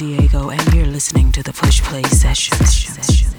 Diego, and you're listening to the Push Play Sessions.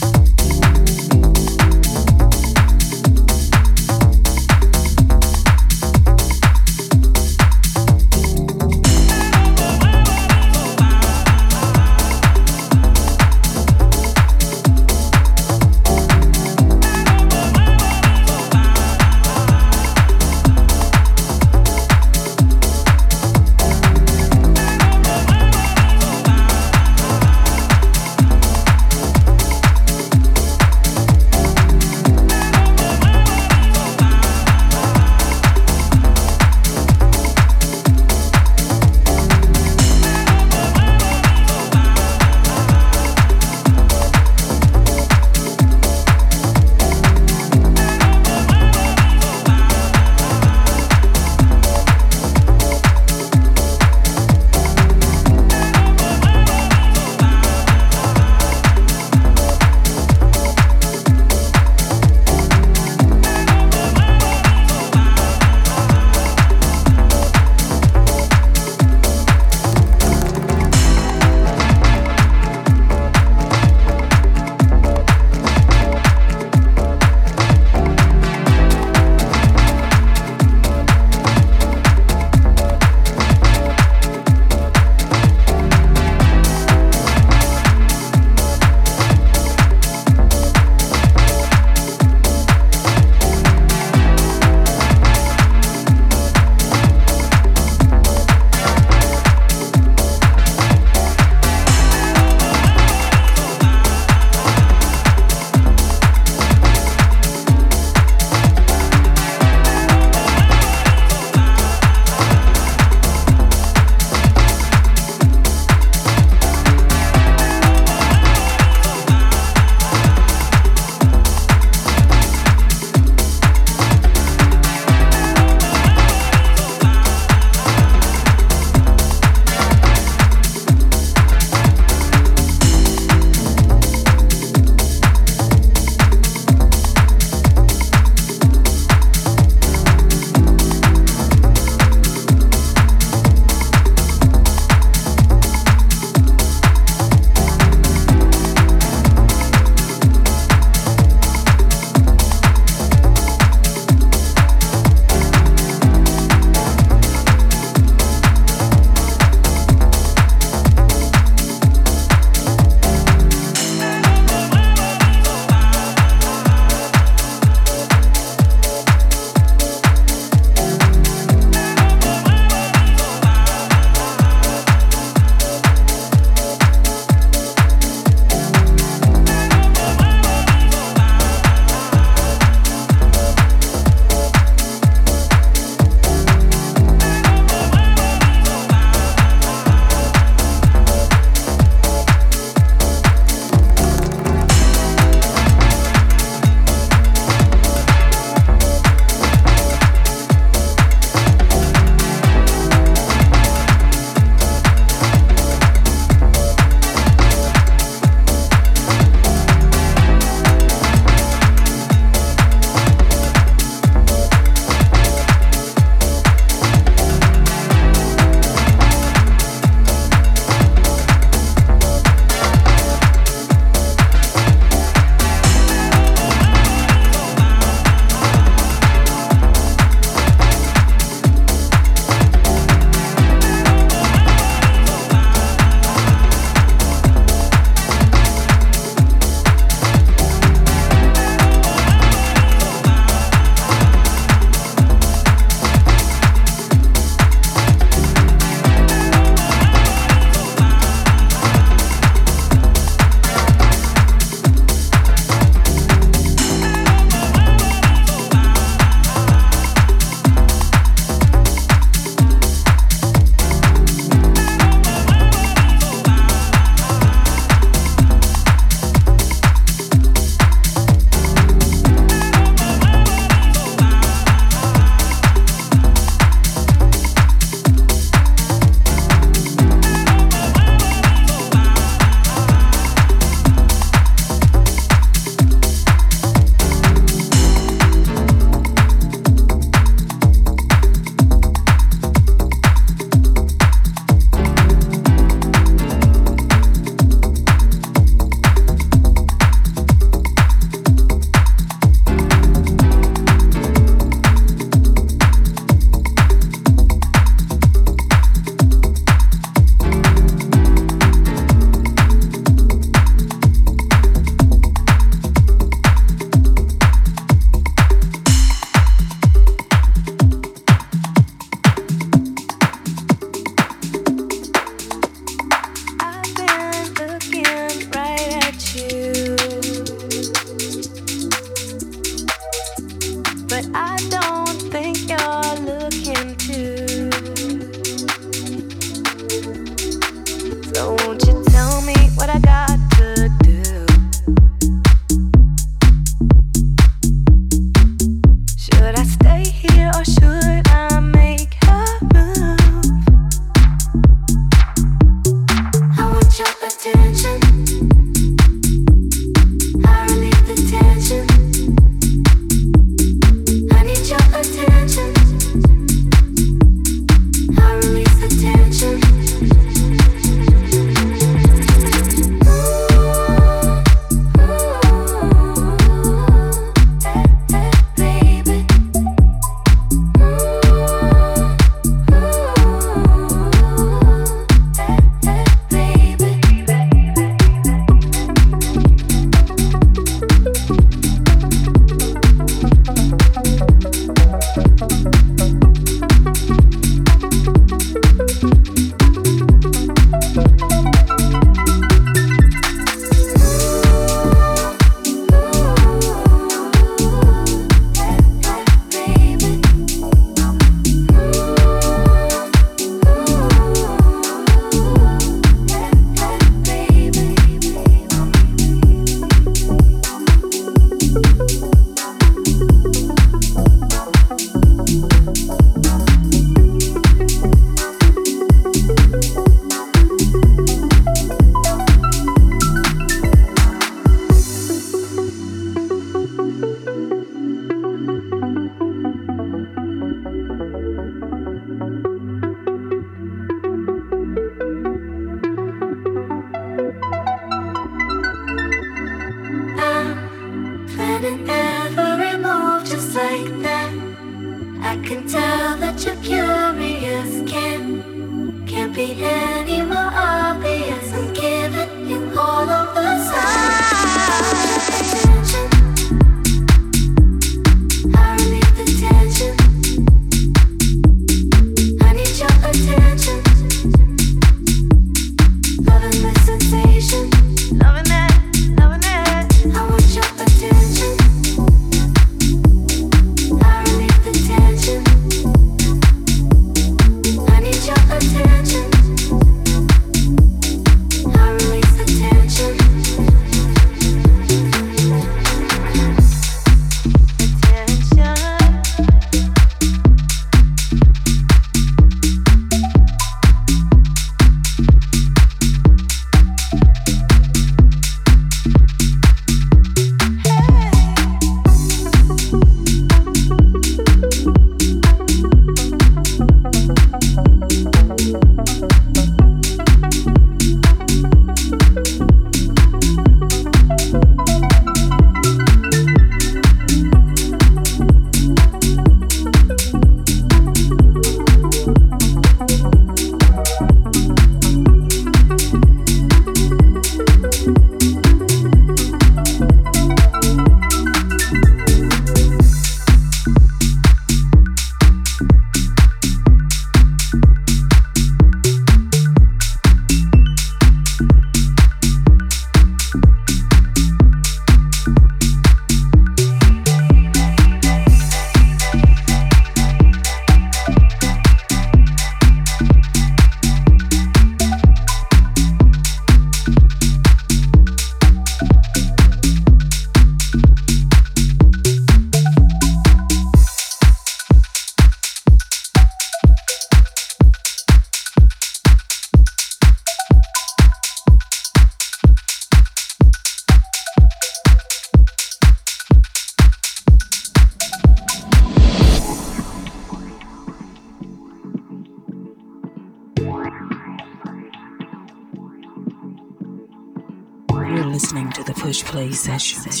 Sessions.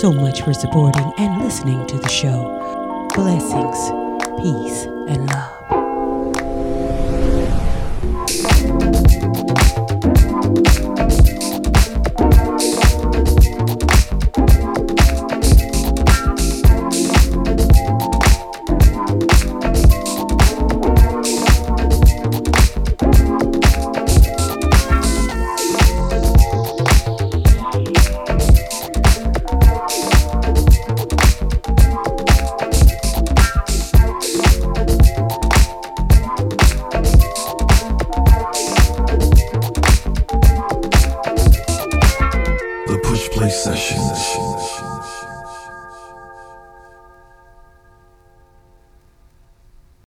So much for supporting and listening to the show. Blessings, peace, and love.